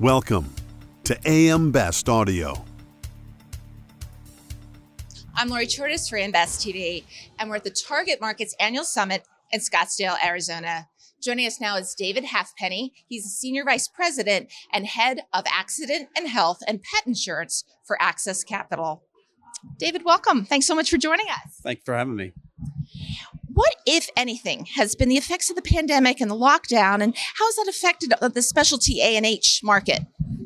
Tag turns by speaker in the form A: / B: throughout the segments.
A: Welcome to AM Best Audio.
B: I'm Lori Chortis for AM Best TV, and we're at the Target Markets Annual Summit in Scottsdale, Arizona. Joining us now is David Halfpenny. He's the Senior Vice President and Head of Accident and Health and Pet Insurance for Axis Capital. David, welcome. Thanks so much for joining us.
C: Thank you for having me.
B: What, if anything, has been the effects of the pandemic and the lockdown, and how has that affected the specialty A&H market?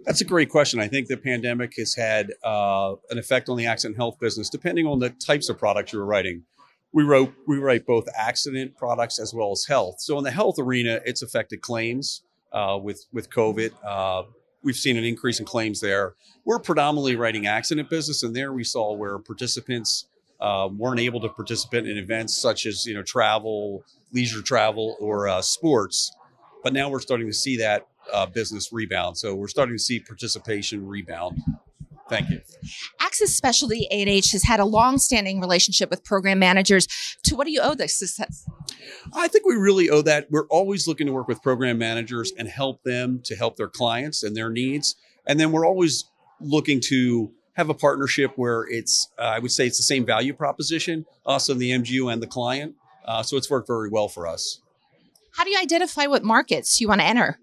C: That's a great question. I think the pandemic has had uh, an effect on the accident health business, depending on the types of products you're writing. We wrote we write both accident products as well as health. So in the health arena, it's affected claims uh, with with COVID. Uh, we've seen an increase in claims there. We're predominantly writing accident business, and there we saw where participants uh, weren't able to participate in events such as you know travel, leisure travel, or uh, sports. But now we're starting to see that uh, business rebound. So we're starting to see participation rebound. Thank you.
B: Axis Specialty A&H has had a long-standing relationship with program managers. To what do you owe this success?
C: I think we really owe that. We're always looking to work with program managers and help them to help their clients and their needs. And then we're always looking to have a partnership where it's, uh, I would say, it's the same value proposition, us and the MGU and the client. Uh, so it's worked very well for us.
B: How do you identify what markets you want to enter?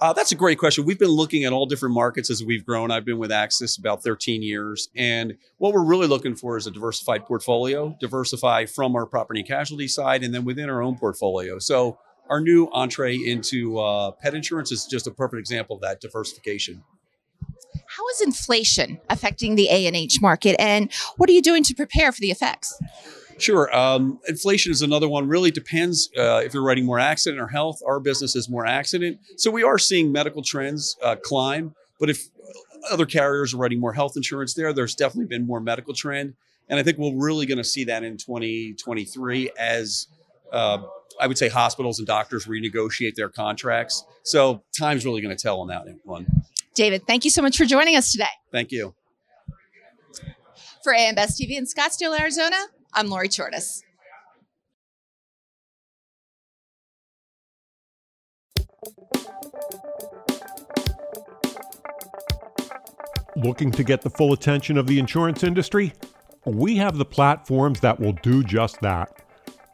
C: Uh, that's a great question. We've been looking at all different markets as we've grown. I've been with Axis about 13 years. And what we're really looking for is a diversified portfolio, diversify from our property and casualty side and then within our own portfolio. So our new entree into uh, pet insurance is just a perfect example of that diversification.
B: How is inflation affecting the A&H market and what are you doing to prepare for the effects?
C: Sure. Um, inflation is another one. Really depends uh, if you're writing more accident or health. Our business is more accident. So we are seeing medical trends uh, climb. But if other carriers are writing more health insurance there, there's definitely been more medical trend. And I think we're really going to see that in 2023 as uh, I would say hospitals and doctors renegotiate their contracts. So time's really going to tell on that one.
B: David, thank you so much for joining us today.
C: Thank you.
B: For AM Best TV in Scottsdale, Arizona, I'm Lori Chortis.
D: Looking to get the full attention of the insurance industry? We have the platforms that will do just that.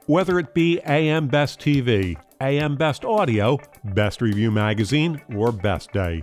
D: Whether it be AM Best TV, AM Best Audio, Best Review Magazine, or Best Day.